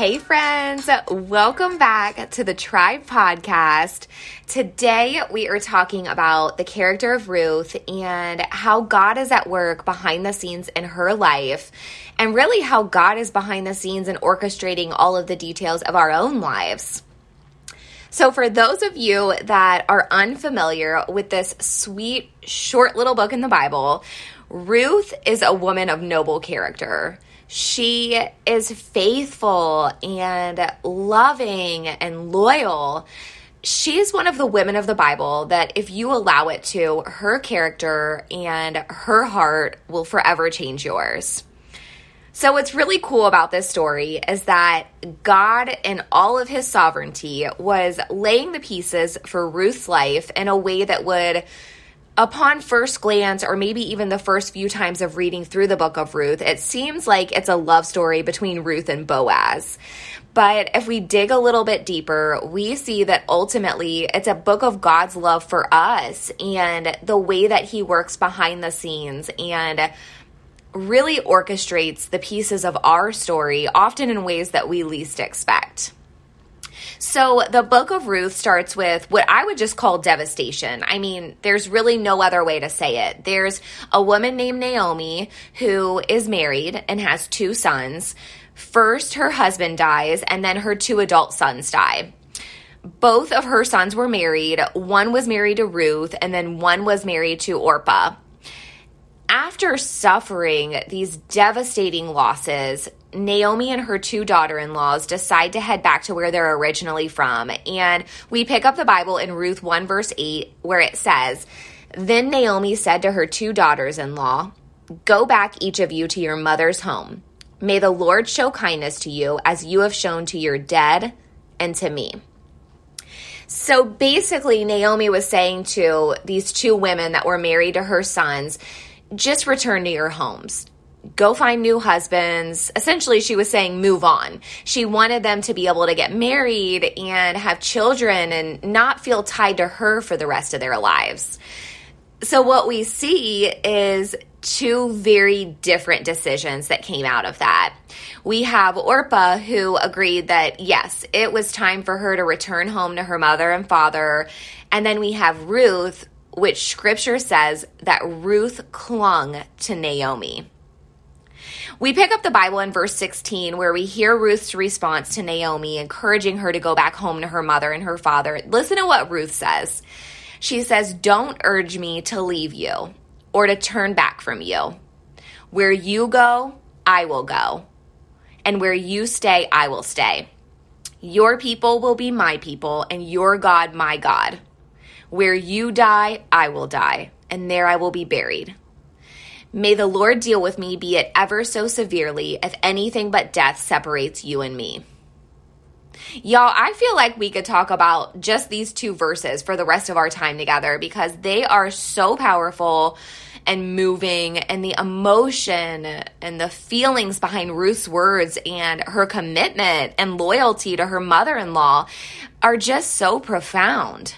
Hey, friends, welcome back to the Tribe Podcast. Today, we are talking about the character of Ruth and how God is at work behind the scenes in her life, and really how God is behind the scenes in orchestrating all of the details of our own lives. So, for those of you that are unfamiliar with this sweet, short little book in the Bible, Ruth is a woman of noble character. She is faithful and loving and loyal. She's one of the women of the Bible that, if you allow it to, her character and her heart will forever change yours. So, what's really cool about this story is that God, in all of his sovereignty, was laying the pieces for Ruth's life in a way that would upon first glance, or maybe even the first few times of reading through the book of Ruth, it seems like it's a love story between Ruth and Boaz. But if we dig a little bit deeper, we see that ultimately it's a book of God's love for us and the way that He works behind the scenes and really orchestrates the pieces of our story, often in ways that we least expect. So the book of Ruth starts with what I would just call devastation. I mean, there's really no other way to say it. There's a woman named Naomi who is married and has two sons. First, her husband dies, and then her two adult sons die both of her sons were married. One was married to Ruth, and then one was married to Orpah. After suffering these devastating losses, Naomi and her two daughter in laws decide to head back to where they're originally from. And we pick up the Bible in Ruth 1, verse 8, where it says, Then Naomi said to her two daughters in law, Go back, each of you, to your mother's home. May the Lord show kindness to you as you have shown to your dead and to me. So basically, Naomi was saying to these two women that were married to her sons, just return to your homes go find new husbands. Essentially, she was saying move on. She wanted them to be able to get married and have children and not feel tied to her for the rest of their lives. So, what we see is two very different decisions that came out of that. We have Orpah, who agreed that yes, it was time for her to return home to her mother and father. And then we have Ruth, which scripture says that Ruth clung to Naomi. We pick up the Bible in verse 16 where we hear Ruth's response to Naomi, encouraging her to go back home to her mother and her father. Listen to what Ruth says. She says, Don't urge me to leave you or to turn back from you. Where you go, I will go. And where you stay, I will stay. Your people will be my people, and your God, my God. Where you die, I will die, and there I will be buried. May the Lord deal with me, be it ever so severely, if anything but death separates you and me. Y'all, I feel like we could talk about just these two verses for the rest of our time together because they are so powerful and moving, and the emotion and the feelings behind Ruth's words and her commitment and loyalty to her mother in law are just so profound.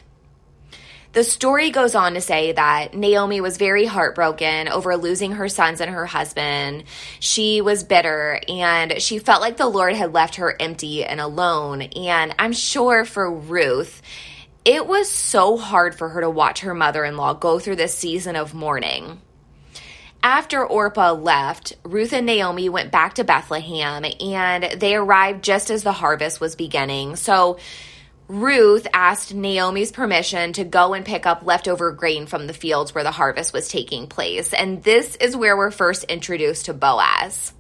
The story goes on to say that Naomi was very heartbroken over losing her sons and her husband. She was bitter and she felt like the Lord had left her empty and alone. And I'm sure for Ruth, it was so hard for her to watch her mother in law go through this season of mourning. After Orpah left, Ruth and Naomi went back to Bethlehem and they arrived just as the harvest was beginning. So Ruth asked Naomi's permission to go and pick up leftover grain from the fields where the harvest was taking place. And this is where we're first introduced to Boaz.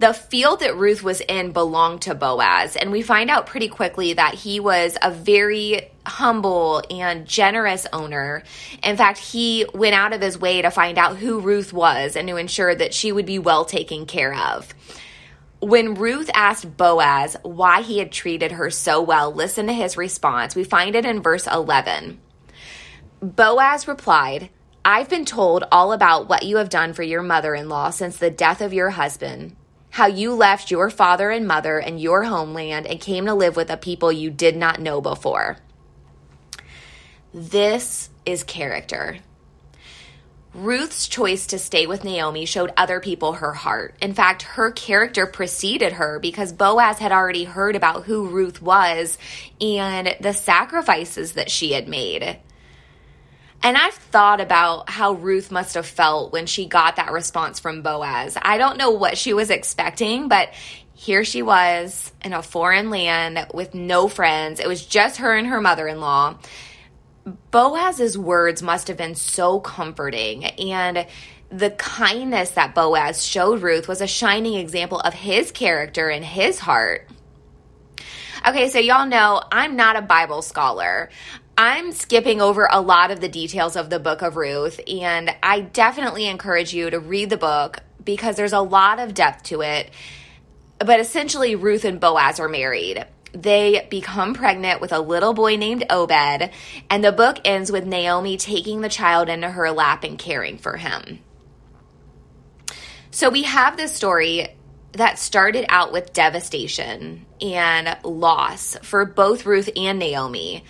The field that Ruth was in belonged to Boaz, and we find out pretty quickly that he was a very humble and generous owner. In fact, he went out of his way to find out who Ruth was and to ensure that she would be well taken care of. When Ruth asked Boaz why he had treated her so well, listen to his response. We find it in verse 11. Boaz replied, I've been told all about what you have done for your mother in law since the death of your husband, how you left your father and mother and your homeland and came to live with a people you did not know before. This is character. Ruth's choice to stay with Naomi showed other people her heart. In fact, her character preceded her because Boaz had already heard about who Ruth was and the sacrifices that she had made. And I've thought about how Ruth must have felt when she got that response from Boaz. I don't know what she was expecting, but here she was in a foreign land with no friends. It was just her and her mother in law. Boaz's words must have been so comforting and the kindness that Boaz showed Ruth was a shining example of his character and his heart. Okay, so y'all know I'm not a Bible scholar. I'm skipping over a lot of the details of the book of Ruth, and I definitely encourage you to read the book because there's a lot of depth to it. But essentially, Ruth and Boaz are married they become pregnant with a little boy named Obed, and the book ends with Naomi taking the child into her lap and caring for him. So we have this story that started out with devastation and loss for both Ruth and Naomi.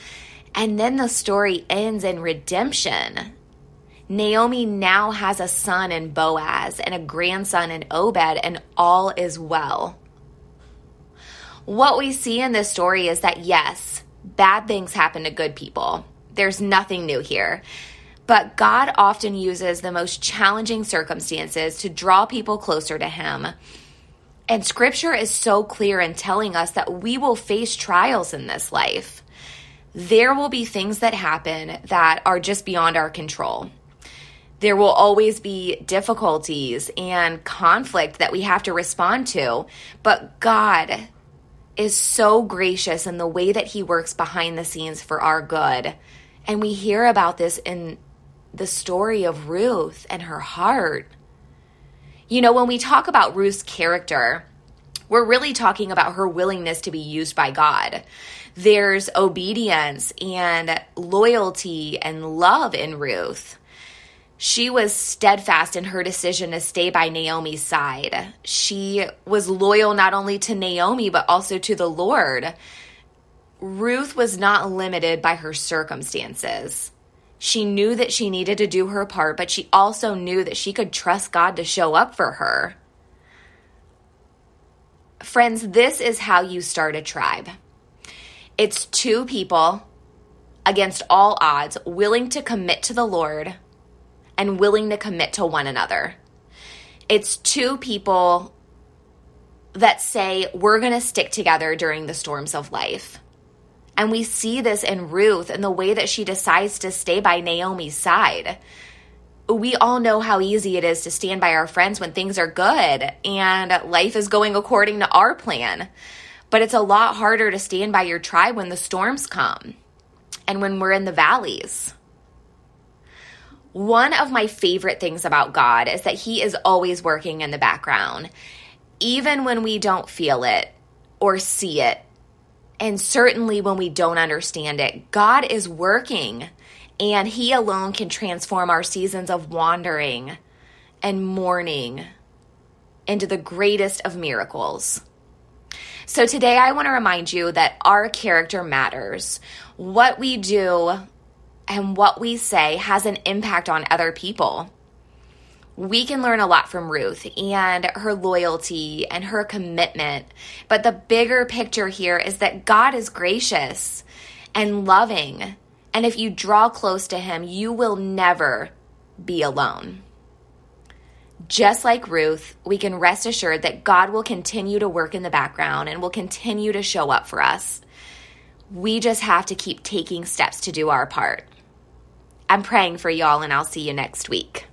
And then the story ends in redemption. Naomi now has a son in Boaz and a grandson in Obed, and all is well. What we see in this story is that yes, bad things happen to good people. There's nothing new here. But God often uses the most challenging circumstances to draw people closer to Him. And scripture is so clear in telling us that we will face trials in this life. There will be things that happen that are just beyond our control. There will always be difficulties and conflict that we have to respond to, but God is so gracious in the way that he works behind the scenes for our good. And we hear about this in the story of Ruth and her heart. You know, when we talk about Ruth's character, we're really talking about her willingness to be used by God. There's obedience and loyalty and love in Ruth. She was steadfast in her decision to stay by Naomi's side. She was loyal not only to Naomi, but also to the Lord. Ruth was not limited by her circumstances. She knew that she needed to do her part, but she also knew that she could trust God to show up for her. Friends, this is how you start a tribe it's two people against all odds willing to commit to the Lord and willing to commit to one another. It's two people that say, we're going to stick together during the storms of life. And we see this in Ruth and the way that she decides to stay by Naomi's side. We all know how easy it is to stand by our friends when things are good and life is going according to our plan. But it's a lot harder to stand by your tribe when the storms come and when we're in the valleys. One of my favorite things about God is that He is always working in the background, even when we don't feel it or see it. And certainly when we don't understand it, God is working, and He alone can transform our seasons of wandering and mourning into the greatest of miracles. So today I want to remind you that our character matters. What we do and what we say has an impact on other people. We can learn a lot from Ruth and her loyalty and her commitment. But the bigger picture here is that God is gracious and loving. And if you draw close to Him, you will never be alone. Just like Ruth, we can rest assured that God will continue to work in the background and will continue to show up for us. We just have to keep taking steps to do our part. I'm praying for y'all, and I'll see you next week.